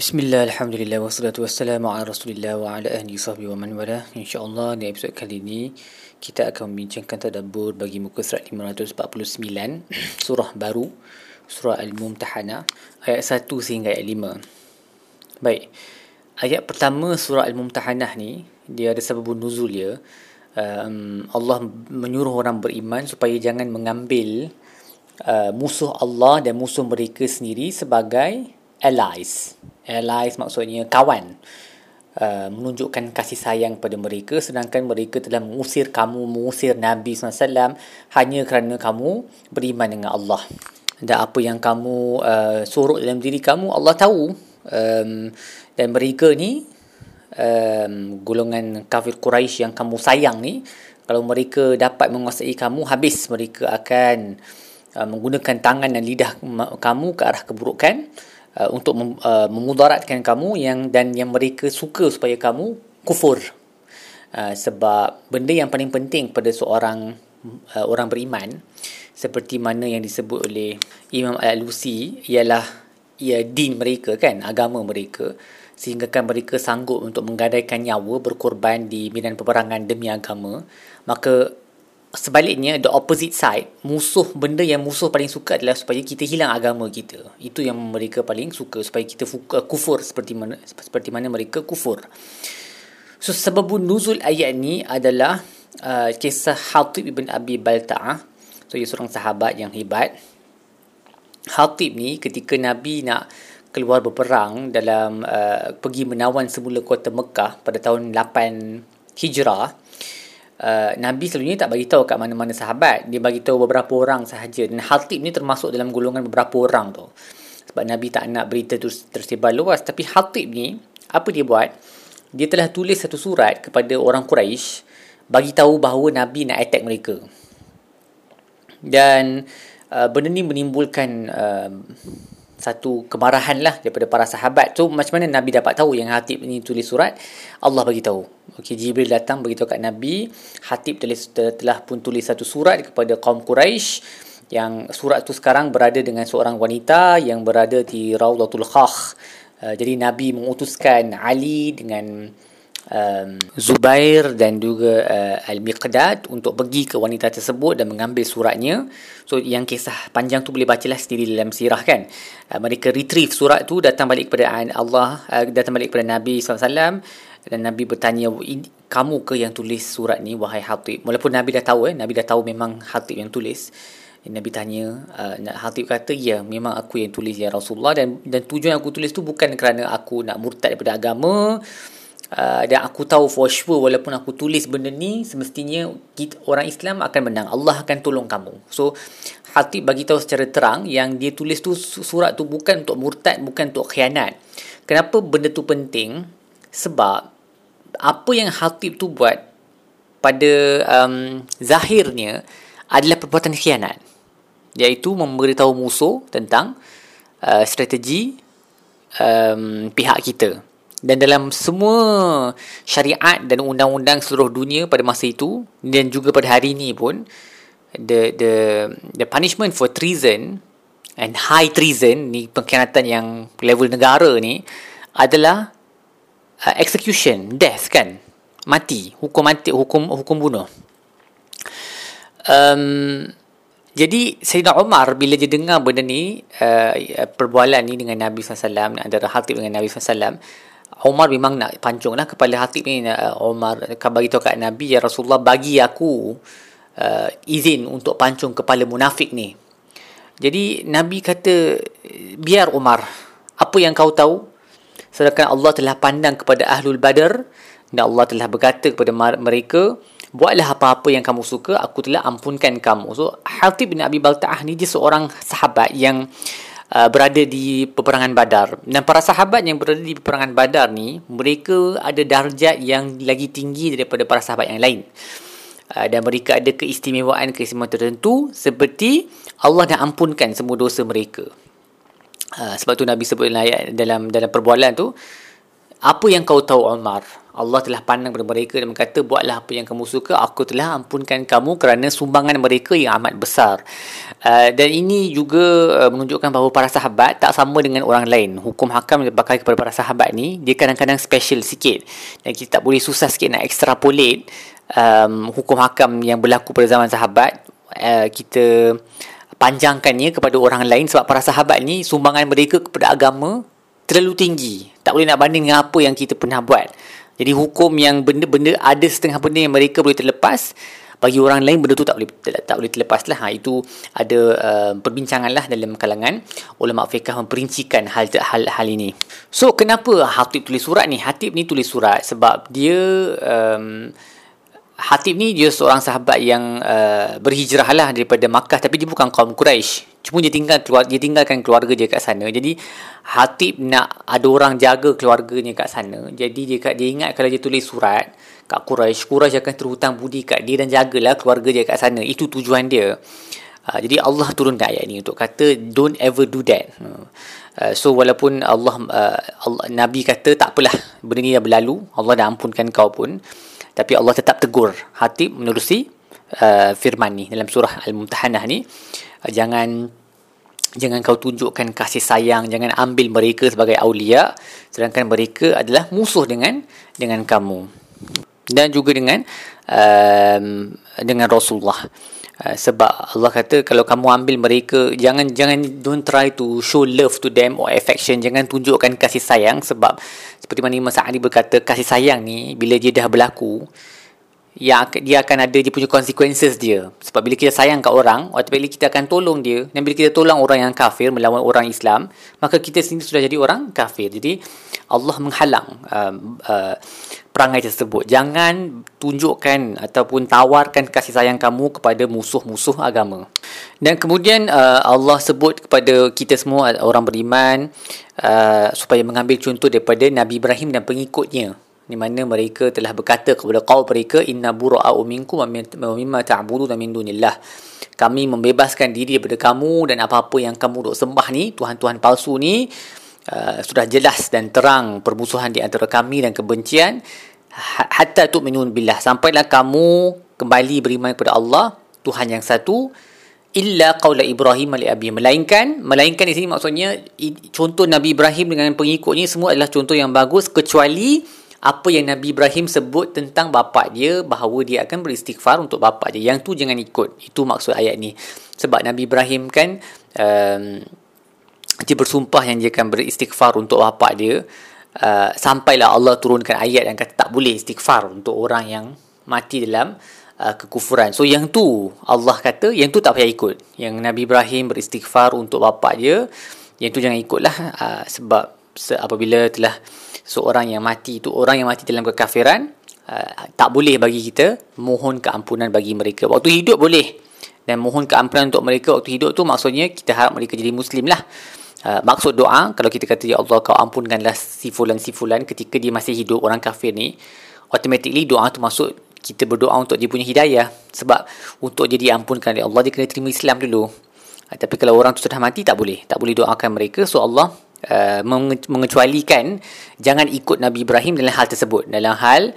Bismillah, Alhamdulillah, wassalatu wassalamu ala rasulillah wa ala ahli sahbihi wa man wala. InsyaAllah di episod kali ini Kita akan membincangkan tadabur bagi muka surat 549 Surah baru Surah Al-Mumtahana Ayat 1 sehingga ayat 5 Baik Ayat pertama surah Al-Mumtahanah ni Dia ada sebab nuzul dia. Um, Allah menyuruh orang beriman Supaya jangan mengambil uh, Musuh Allah dan musuh mereka sendiri sebagai allies allies maksudnya kawan uh, menunjukkan kasih sayang pada mereka sedangkan mereka telah mengusir kamu mengusir Nabi SAW hanya kerana kamu beriman dengan Allah. Dan apa yang kamu uh, sorok dalam diri kamu Allah tahu. Um, dan mereka ni um, golongan kafir Quraisy yang kamu sayang ni kalau mereka dapat menguasai kamu habis mereka akan uh, menggunakan tangan dan lidah kamu ke arah keburukan uh, untuk mem, uh, memudaratkan kamu yang dan yang mereka suka supaya kamu kufur. Uh, sebab benda yang paling penting pada seorang uh, orang beriman seperti mana yang disebut oleh Imam Al-Alusi ialah ia din mereka kan agama mereka sehingga kan mereka sanggup untuk menggadaikan nyawa berkorban di medan peperangan demi agama maka sebaliknya the opposite side musuh benda yang musuh paling suka adalah supaya kita hilang agama kita. Itu yang mereka paling suka supaya kita kufur seperti mana seperti mana mereka kufur. So sebab nuzul ayat ni adalah uh, kisah Hatib ibn Abi Balta'ah. So ia seorang sahabat yang hebat. Hatib ni ketika Nabi nak keluar berperang dalam uh, pergi menawan semula kota Mekah pada tahun 8 Hijrah uh, Nabi selalunya tak bagi tahu kat mana-mana sahabat. Dia bagi tahu beberapa orang sahaja. Dan Hatib ni termasuk dalam golongan beberapa orang tu. Sebab Nabi tak nak berita tu tersebar luas. Tapi Hatib ni, apa dia buat? Dia telah tulis satu surat kepada orang Quraisy bagi tahu bahawa Nabi nak attack mereka. Dan uh, benda ni menimbulkan uh, satu kemarahan lah daripada para sahabat. So macam mana Nabi dapat tahu yang Hatib ni tulis surat? Allah bagi tahu. Okey Jibril datang beritahu kat Nabi, Hatib telah, telah pun tulis satu surat kepada kaum Quraisy yang surat tu sekarang berada dengan seorang wanita yang berada di Raudatul Khakh. Uh, jadi Nabi mengutuskan Ali dengan um, Zubair dan juga uh, Al-Miqdad untuk pergi ke wanita tersebut dan mengambil suratnya. So yang kisah panjang tu boleh bacalah sendiri dalam sirah kan. Uh, mereka retrieve surat tu datang balik kepada Allah, uh, datang balik kepada Nabi SAW dan Nabi bertanya kamu ke yang tulis surat ni wahai Hatib. Walaupun Nabi dah tahu eh, Nabi dah tahu memang Hatib yang tulis. Nabi tanya, uh, Hatib kata, ya memang aku yang tulis ya Rasulullah. Dan dan tujuan aku tulis tu bukan kerana aku nak murtad daripada agama, Uh, dan aku tahu for sure walaupun aku tulis benda ni semestinya kita, orang Islam akan menang. Allah akan tolong kamu. So Hatib bagi tahu secara terang yang dia tulis tu surat tu bukan untuk murtad bukan untuk khianat. Kenapa benda tu penting? Sebab apa yang Hatib tu buat pada um, zahirnya adalah perbuatan khianat. Iaitu memberitahu musuh tentang uh, strategi um, pihak kita. Dan dalam semua syariat dan undang-undang seluruh dunia pada masa itu dan juga pada hari ini pun the the the punishment for treason and high treason ni pengkhianatan yang level negara ni adalah uh, execution death kan? Mati hukum mati hukum hukum bunuh. Um, jadi Sayyidina Umar bila dia dengar benda ni uh, perbualan ni dengan Nabi SAW antara Hatib dengan Nabi SAW Umar memang nak pancung lah kepala Hatib ni uh, Umar akan bagi tahu kat Nabi ya Rasulullah bagi aku uh, izin untuk pancung kepala munafik ni. Jadi Nabi kata biar Umar apa yang kau tahu sedangkan Allah telah pandang kepada Ahlul Badar dan Allah telah berkata kepada mereka buatlah apa-apa yang kamu suka aku telah ampunkan kamu so Hatib bin Abi Balta'ah ni dia seorang sahabat yang Uh, berada di peperangan Badar. Dan para sahabat yang berada di peperangan Badar ni, mereka ada darjat yang lagi tinggi daripada para sahabat yang lain. Uh, dan mereka ada keistimewaan-keistimewaan tertentu seperti Allah dah ampunkan semua dosa mereka. Uh, sebab tu Nabi sebut dalam ayat dalam dalam perbualan tu apa yang kau tahu Umar Allah telah pandang kepada mereka dan berkata buatlah apa yang kamu suka. Aku telah ampunkan kamu kerana sumbangan mereka yang amat besar uh, dan ini juga uh, menunjukkan bahawa para sahabat tak sama dengan orang lain. Hukum hakam yang dipakai kepada para sahabat ni dia kadang-kadang special sikit. Dan kita tak boleh susah sikit nak extrapolate um, hukum hakam yang berlaku pada zaman sahabat. Uh, kita panjangkannya kepada orang lain sebab para sahabat ni sumbangan mereka kepada agama terlalu tinggi tak boleh nak banding dengan apa yang kita pernah buat jadi hukum yang benda-benda ada setengah benda yang mereka boleh terlepas bagi orang lain benda tu tak boleh tak, tak boleh terlepas lah. Ha, itu ada uh, perbincangan lah dalam kalangan ulama fiqh memperincikan hal, hal hal ini. So kenapa Hatib tulis surat ni? Hatib ni tulis surat sebab dia um, Hatib ni dia seorang sahabat yang uh, berhijrah lah daripada Makkah tapi dia bukan kaum Quraisy. Cuma dia tinggal keluar dia tinggalkan keluarga dia kat sana. Jadi Hatib nak ada orang jaga keluarganya kat sana. Jadi dia dia ingat kalau dia tulis surat kat Quraisy, Quraisy akan terhutang budi kat dia dan jagalah keluarga dia kat sana. Itu tujuan dia. Uh, jadi Allah turunkan ayat ni untuk kata don't ever do that. Uh, so walaupun Allah, uh, Allah Nabi kata tak apalah benda ni dah berlalu, Allah dah ampunkan kau pun tapi Allah tetap tegur Hatib menerusi uh, firman ni dalam surah Al-Mumtahanah ni. Uh, jangan jangan kau tunjukkan kasih sayang jangan ambil mereka sebagai aulia sedangkan mereka adalah musuh dengan dengan kamu. Dan juga dengan uh, dengan Rasulullah Uh, sebab Allah kata kalau kamu ambil mereka jangan jangan don't try to show love to them or affection. Jangan tunjukkan kasih sayang sebab seperti mana Imam Sa'adi berkata kasih sayang ni bila dia dah berlaku ya dia akan ada dia punya consequences dia sebab bila kita sayang kat orang automatically kita akan tolong dia dan bila kita tolong orang yang kafir melawan orang Islam maka kita sendiri sudah jadi orang kafir jadi Allah menghalang uh, uh, perangai tersebut. Jangan tunjukkan ataupun tawarkan kasih sayang kamu kepada musuh-musuh agama. Dan kemudian uh, Allah sebut kepada kita semua orang beriman uh, supaya mengambil contoh daripada Nabi Ibrahim dan pengikutnya di mana mereka telah berkata kepada kaum mereka inna bura'u minkum wa mimma ta'buduna min dunillah. Kami membebaskan diri daripada kamu dan apa-apa yang kamu duk sembah ni tuhan-tuhan palsu ni Uh, sudah jelas dan terang permusuhan di antara kami dan kebencian. Ha, hatta tu minun billah. Sampailah kamu kembali beriman kepada Allah Tuhan yang satu illa qaula Ibrahim li abi. Melainkan melainkan di sini maksudnya contoh Nabi Ibrahim dengan pengikutnya semua adalah contoh yang bagus kecuali apa yang Nabi Ibrahim sebut tentang bapa dia bahawa dia akan beristighfar untuk bapa dia. Yang tu jangan ikut. Itu maksud ayat ni. Sebab Nabi Ibrahim kan um, dia bersumpah yang dia akan beristighfar untuk bapa dia. Uh, sampailah Allah turunkan ayat yang kata tak boleh istighfar untuk orang yang mati dalam uh, kekufuran. So yang tu Allah kata yang tu tak payah ikut. Yang Nabi Ibrahim beristighfar untuk bapa dia, yang tu jangan ikutlah. Uh, sebab se- apabila telah seorang yang mati itu orang yang mati dalam kekafiran uh, tak boleh bagi kita mohon keampunan bagi mereka. Waktu hidup boleh. Dan mohon keampunan untuk mereka waktu hidup tu maksudnya kita harap mereka jadi muslim lah. Uh, maksud doa kalau kita kata ya Allah kau ampunkanlah si fulan si fulan ketika dia masih hidup orang kafir ni automatically doa tu masuk kita berdoa untuk dia punya hidayah. Sebab untuk jadi ampunkan oleh Allah dia kena terima Islam dulu. Uh, tapi kalau orang tu sudah mati tak boleh. Tak boleh doakan mereka. So Allah uh, mengecualikan jangan ikut Nabi Ibrahim dalam hal tersebut. Dalam hal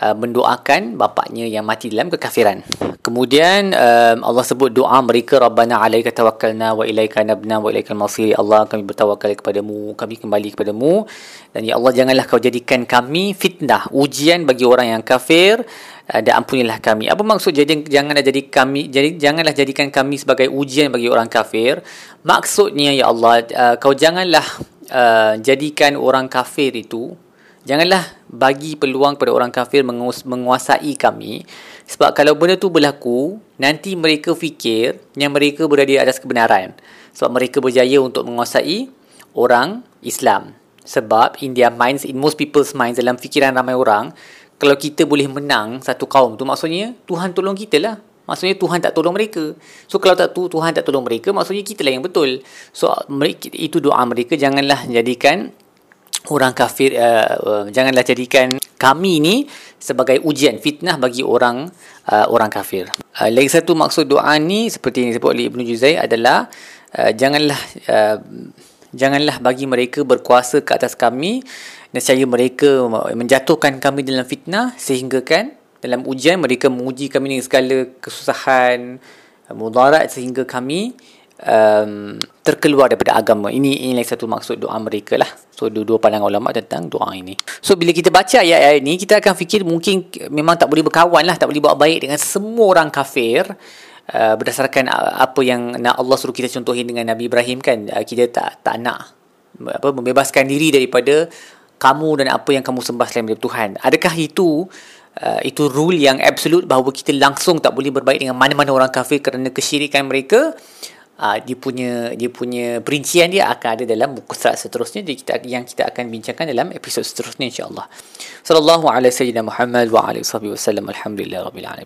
uh, mendoakan bapaknya yang mati dalam kekafiran. Kemudian um, Allah sebut doa mereka Rabbana alaika tawakkalna wa ilaika nabna wa ilaikal masir. Allah kami bertawakal kepadamu, kami kembali kepadamu. Dan ya Allah janganlah kau jadikan kami fitnah, ujian bagi orang yang kafir uh, dan ampunilah kami. Apa maksud jadi janganlah jadi kami jadi janganlah jadikan kami sebagai ujian bagi orang kafir. Maksudnya ya Allah uh, kau janganlah uh, jadikan orang kafir itu Janganlah bagi peluang kepada orang kafir menguasai kami sebab kalau benda tu berlaku nanti mereka fikir yang mereka berada di atas kebenaran sebab mereka berjaya untuk menguasai orang Islam sebab in their minds in most people's minds dalam fikiran ramai orang kalau kita boleh menang satu kaum tu maksudnya Tuhan tolong kita lah Maksudnya Tuhan tak tolong mereka. So kalau tak tu Tuhan tak tolong mereka, maksudnya kita lah yang betul. So mereka, itu doa mereka janganlah jadikan orang kafir uh, uh, janganlah jadikan kami ni sebagai ujian fitnah bagi orang uh, orang kafir. Uh, lagi satu maksud doa ni seperti yang disebut oleh Ibnu Juzai adalah uh, janganlah uh, janganlah bagi mereka berkuasa ke atas kami nescaya mereka menjatuhkan kami dalam fitnah sehingga kan dalam ujian mereka menguji kami dengan segala kesusahan mudarat sehingga kami um, terkeluar daripada agama. Ini ini satu maksud doa mereka lah. So dua-dua pandangan ulama tentang doa ini. So bila kita baca ayat-ayat ini kita akan fikir mungkin memang tak boleh berkawan lah, tak boleh buat baik dengan semua orang kafir. Uh, berdasarkan apa yang nak Allah suruh kita contohin dengan Nabi Ibrahim kan uh, kita tak tak nak apa membebaskan diri daripada kamu dan apa yang kamu sembah selain daripada Tuhan. Adakah itu uh, itu rule yang absolute bahawa kita langsung tak boleh berbaik dengan mana-mana orang kafir kerana kesyirikan mereka? uh, dia punya dia punya perincian dia akan ada dalam buku surat seterusnya jadi kita yang kita akan bincangkan dalam episod seterusnya insyaallah. Sallallahu alaihi wasallam wa alihi wasallam alhamdulillah rabbil alamin